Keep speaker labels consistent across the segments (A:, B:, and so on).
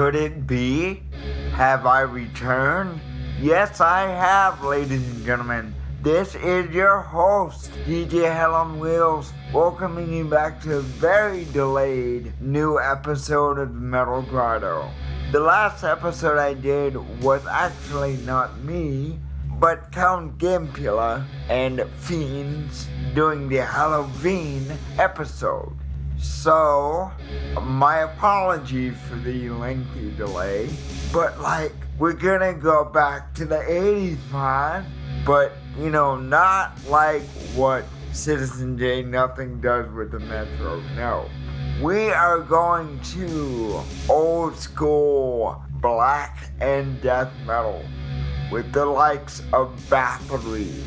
A: Could it be? Have I returned? Yes, I have, ladies and gentlemen. This is your host, DJ Hell on Wheels, welcoming you back to a very delayed new episode of Metal Grotto. The last episode I did was actually not me, but Count Gimpula and Fiends doing the Halloween episode. So, my apology for the lengthy delay, but like, we're gonna go back to the 80s, man. But, you know, not like what Citizen J Nothing does with the Metro. No. We are going to old school black and death metal with the likes of Bathory,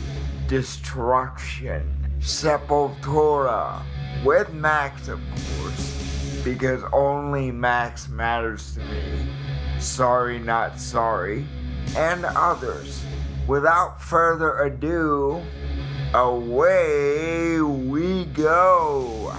A: Destruction, Sepultura, with Max, of course, because only Max matters to me. Sorry, not sorry, and others. Without further ado, away we go.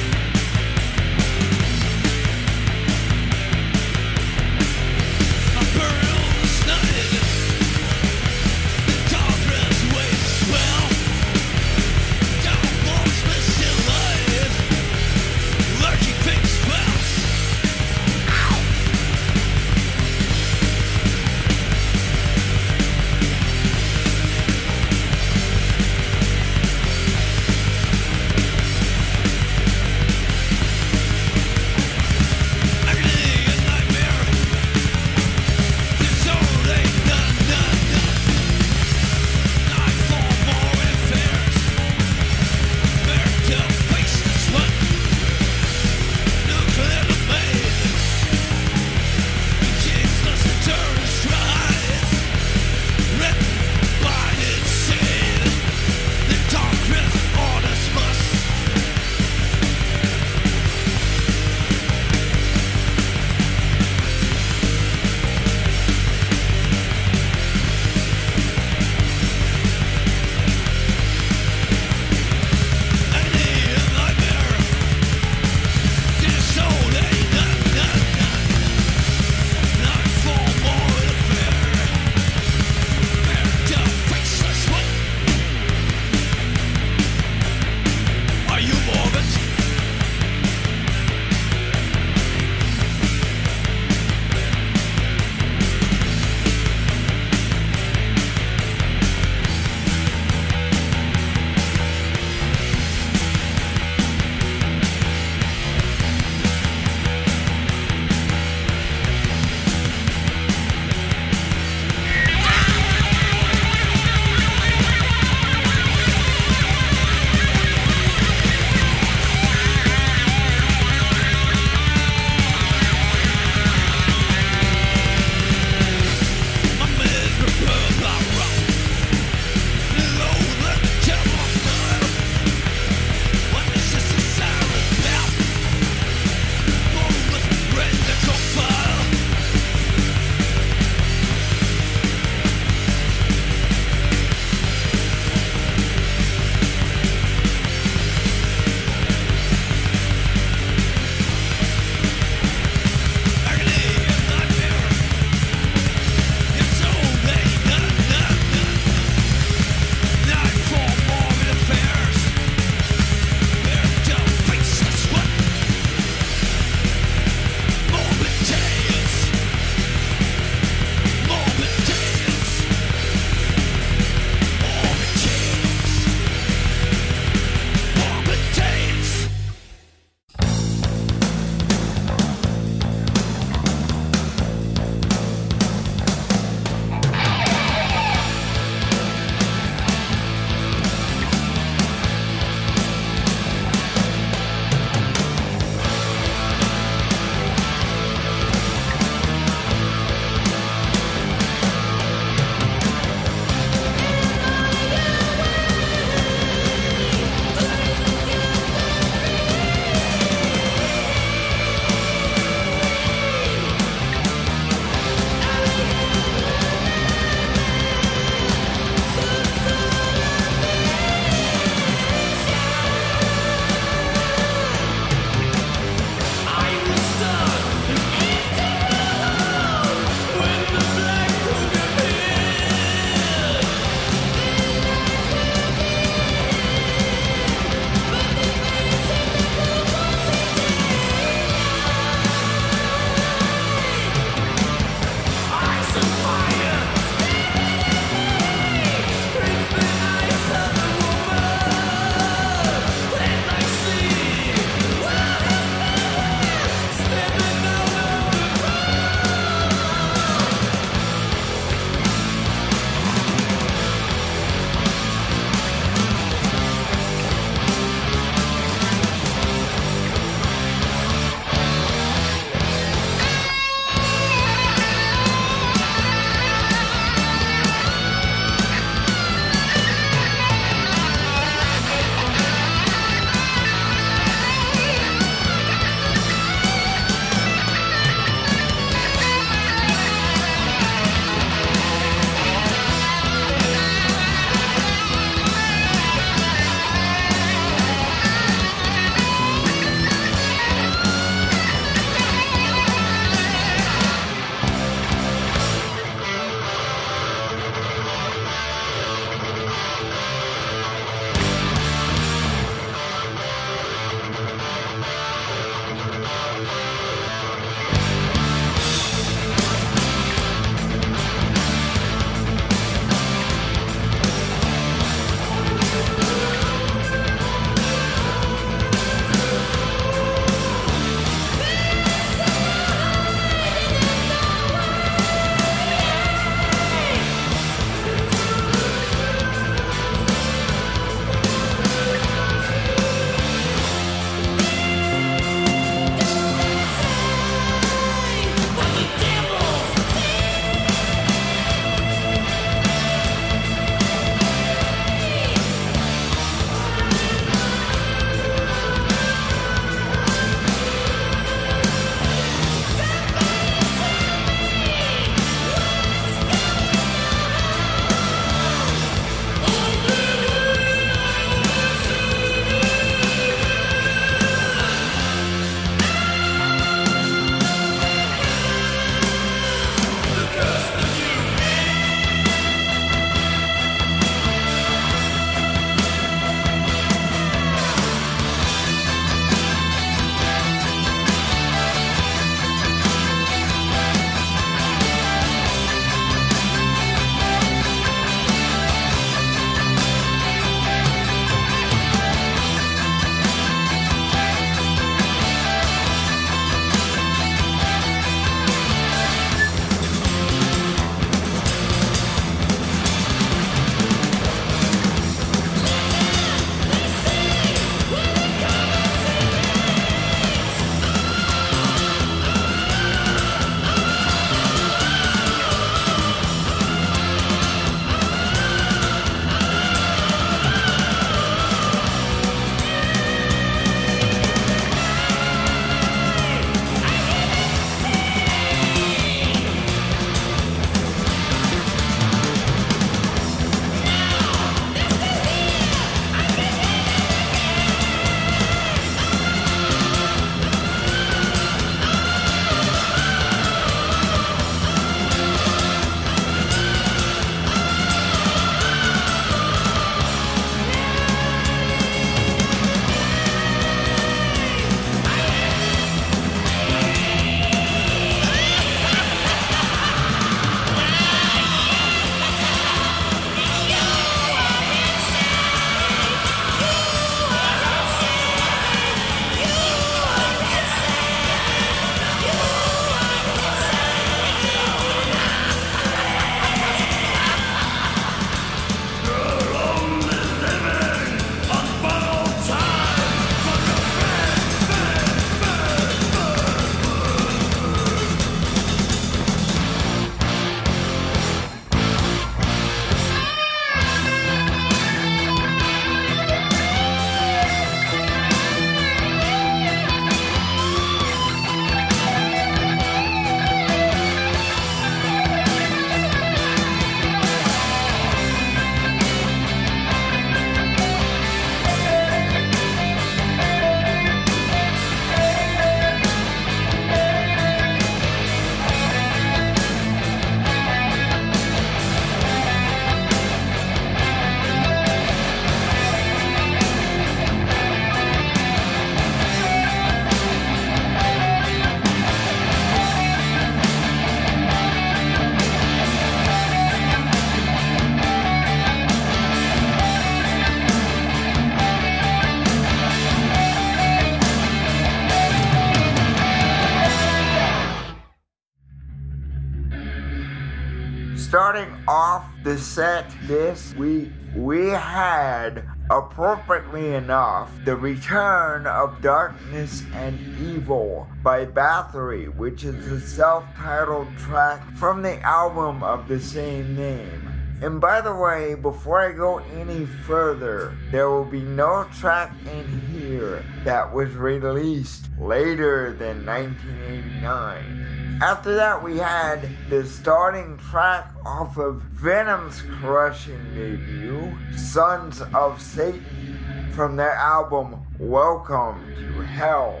A: The set this week, we had, appropriately enough, The Return of Darkness and Evil by Bathory, which is a self titled track from the album of the same name. And by the way, before I go any further, there will be no track in here that was released later than 1989. After that, we had the starting track off of Venom's crushing debut, Sons of Satan, from their album Welcome to Hell.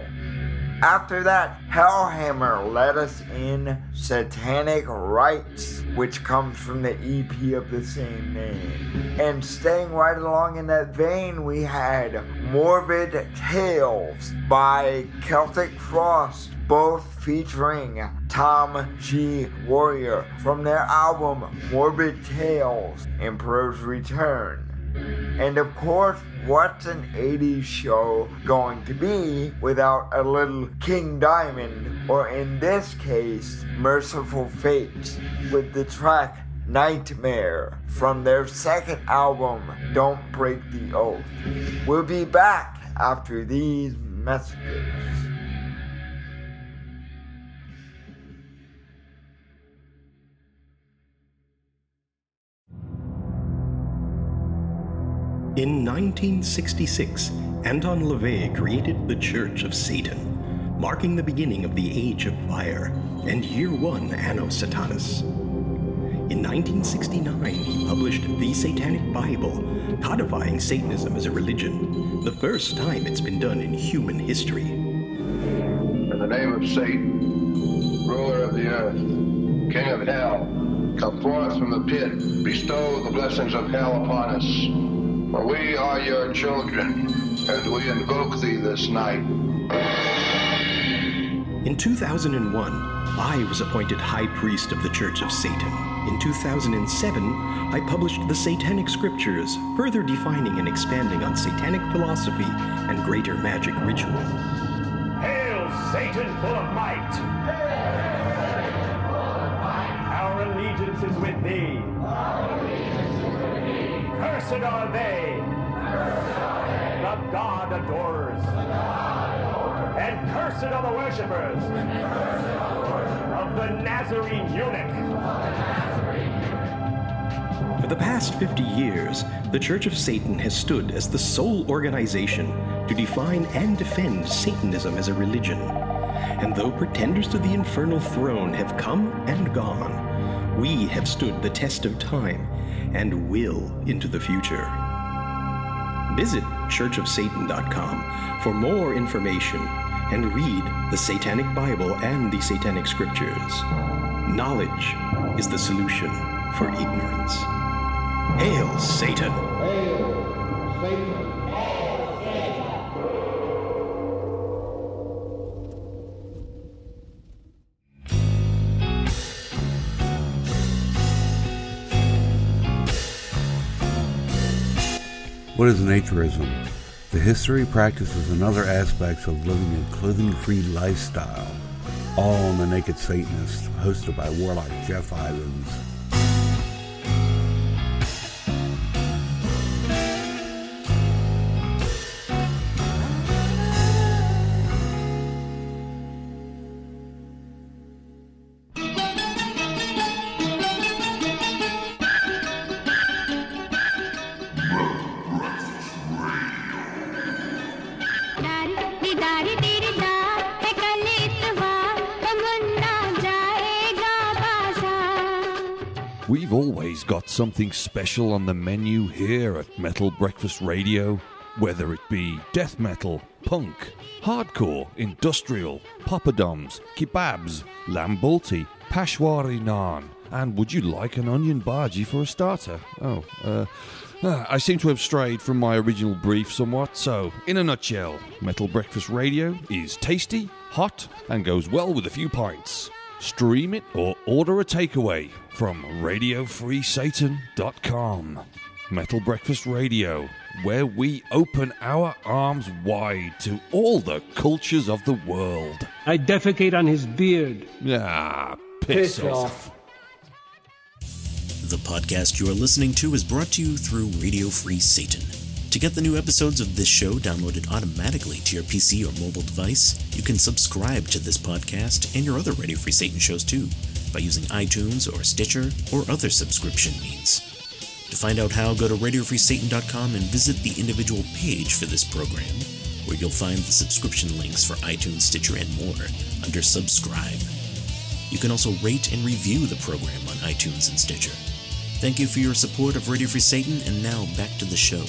A: After that, Hellhammer led us in Satanic Rites, which comes from the EP of the same name. And staying right along in that vein, we had Morbid Tales by Celtic Frost, both featuring Tom G. Warrior from their album Morbid Tales and Emperor's Return. And of course, what's an 80s show going to be without a little King Diamond, or in this case, Mercyful Fate, with the track Nightmare from their second album, Don't Break the Oath. We'll be back after these messages.
B: In 1966, Anton LaVey created the Church of Satan, marking the beginning of the Age of Fire and Year One Anno Satanas. In 1969, he published The Satanic Bible, codifying Satanism as a religion, the first time it's been done in human history.
C: In the name of Satan, ruler of the earth, king of hell, come forth from the pit, bestow the blessings of hell upon us. For we are your children, and we invoke thee this night.
B: In 2001, I was appointed High Priest of the Church of Satan. In 2007, I published the Satanic Scriptures, further defining and expanding on satanic philosophy and greater magic ritual.
D: Hail, Satan full of might! Our allegiance is with thee. Cursed are they. The God adorers. And cursed are the worshippers of the Nazarene eunuch.
B: For the past 50 years, the Church of Satan has stood as the sole organization to define and defend Satanism as a religion. And though pretenders to the infernal throne have come and gone, we have stood the test of time and will into the future. Visit churchofsatan.com for more information and read the Satanic Bible and the Satanic Scriptures. Knowledge is the solution for ignorance. Hail, Satan!
E: Hail, Satan!
F: What is naturism? The history, practices, and other aspects of living a clothing-free lifestyle, all on The Naked Satanist, hosted by Warlock Jeff Ivins.
G: Something special on the menu here at Metal Breakfast Radio, whether it be death metal, punk, hardcore, industrial, poppadoms, kebabs, lambalti, pashwari naan, and would you like an onion bhaji for a starter? Oh, uh, ah, I seem to have strayed from my original brief somewhat, so in a nutshell, Metal Breakfast Radio is tasty, hot, and goes well with a few pints. Stream it or order a takeaway from RadioFreeSatan.com. Metal Breakfast Radio, where we open our arms wide to all the cultures of the world.
H: I defecate on his beard.
G: Ah, piss,
E: Piss
G: off.
E: off.
H: The podcast you are listening to is brought to you through Radio Free Satan. To get the new episodes of this show downloaded automatically to your PC or mobile device, you can subscribe to this podcast and your other Radio Free Satan shows too by using iTunes or Stitcher or other subscription means. To find out how, go to RadioFreeSatan.com and visit the individual page for this program, where you'll find the subscription links for iTunes, Stitcher, and more under Subscribe. You can also rate and review the program on iTunes and Stitcher. Thank you for your support of Radio Free Satan, and now back to the show.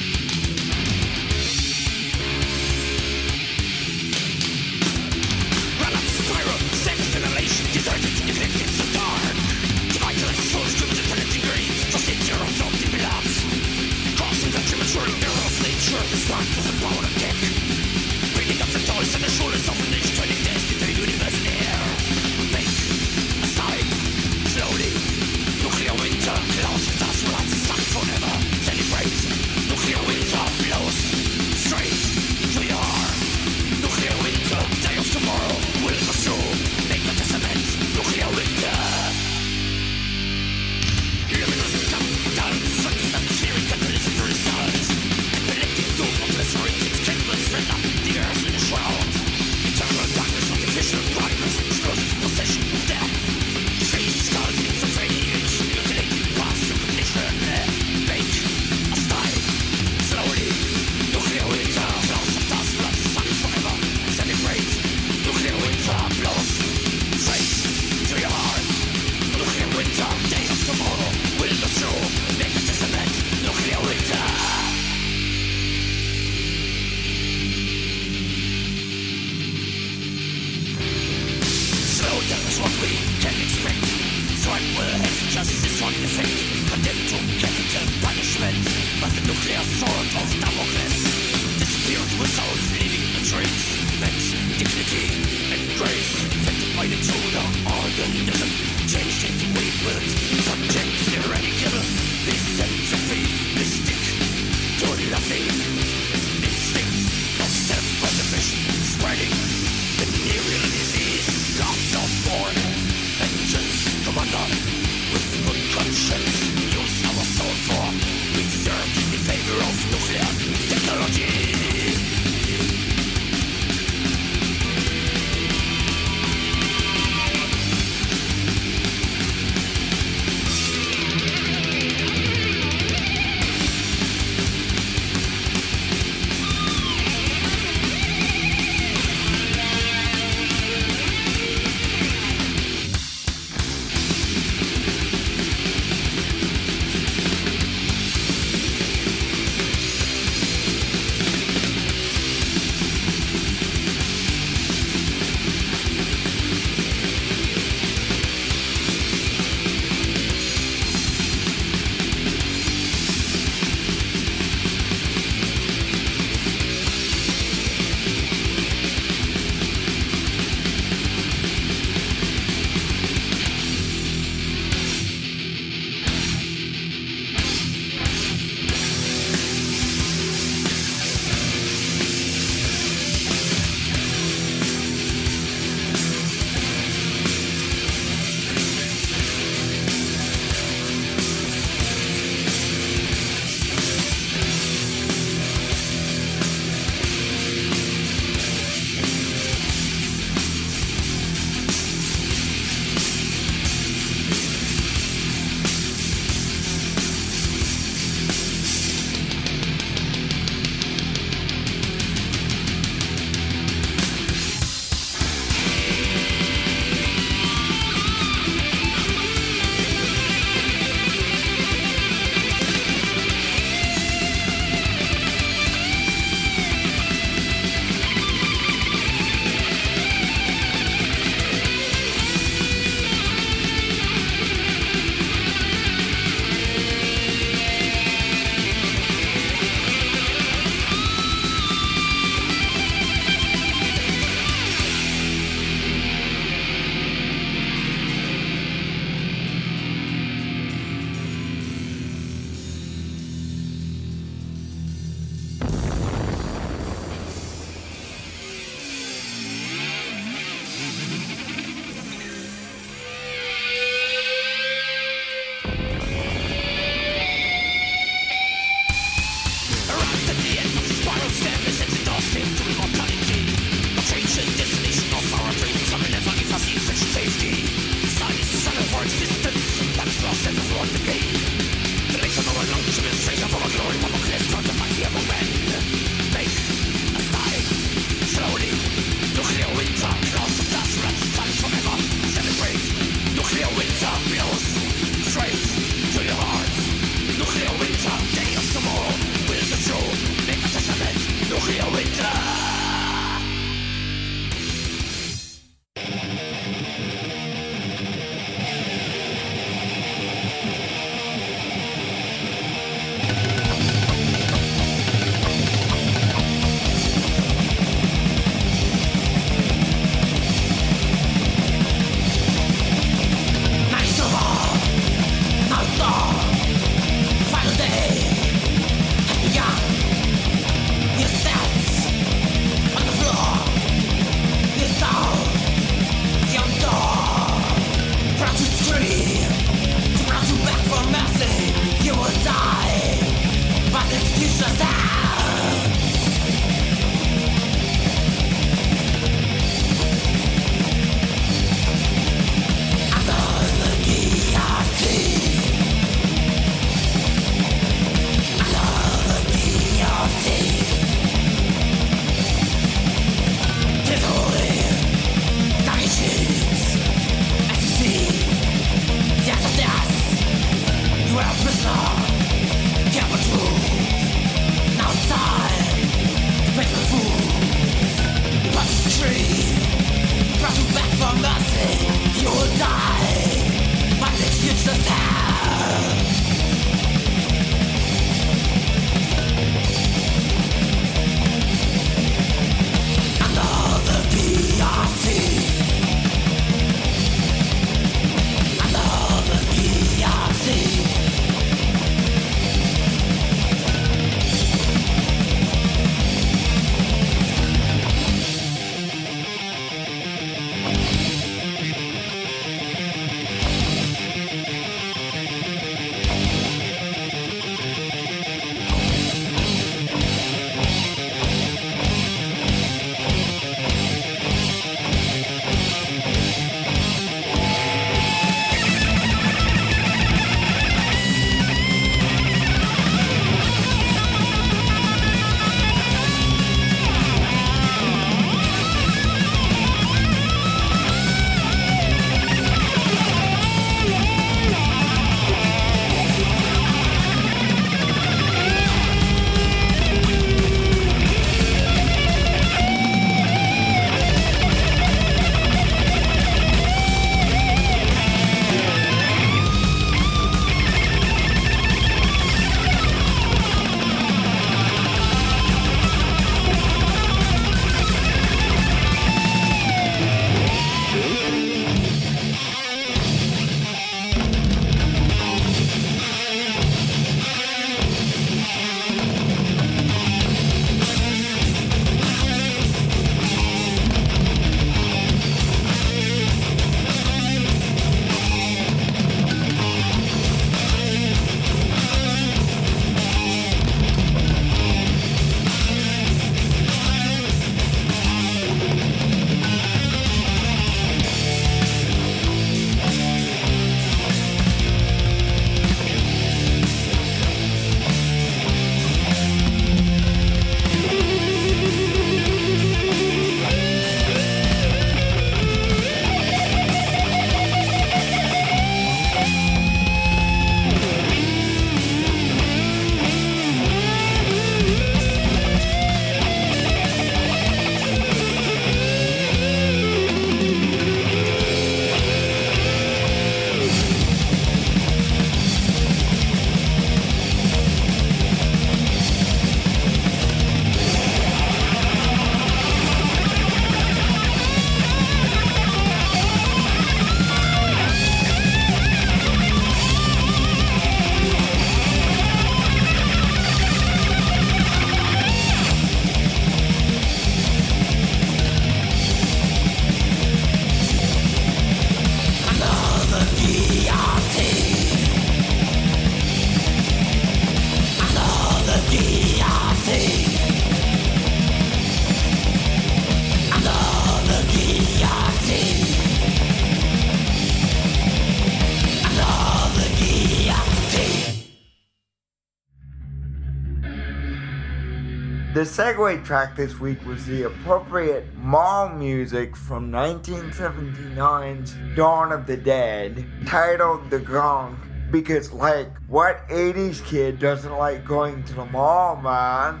I: The
A: segue track this week was the appropriate mall music from 1979's Dawn of the Dead, titled The Gonk, because, like, what 80s kid doesn't like going to the mall, man?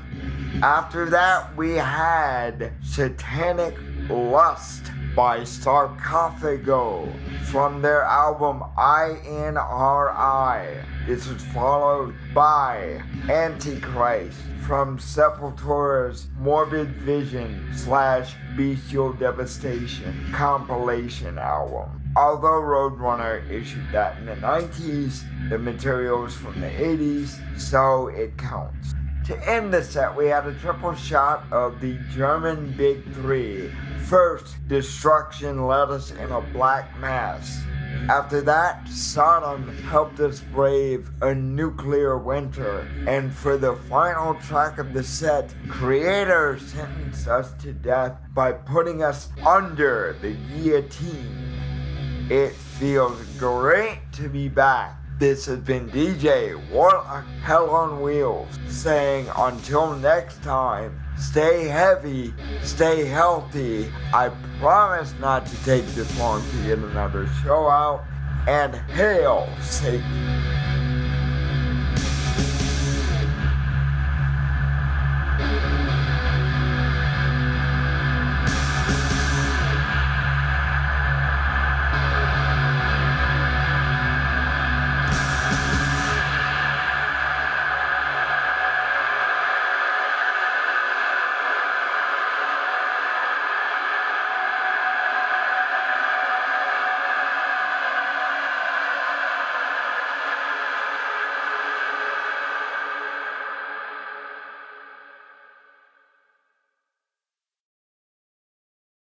A: After that, we had Satanic Lust by Sarcophago from their album INRI. This was followed by Antichrist from Sepultura's Morbid Vision slash Bestial Devastation compilation album. Although Roadrunner issued that in the 90s, the material is from the 80s, so it counts. To end the set, we had a triple shot of the German Big Three. First, Destruction led us in a black mass. After that, Sodom helped us brave a nuclear winter. And for the final track of the set, Kreator sentenced us to death by putting us under the guillotine. It feels great to be back. This has been DJ Warlock Hell on Wheels saying until next time, stay heavy, stay healthy. I promise not to take this long to get another show out. And hail Satan.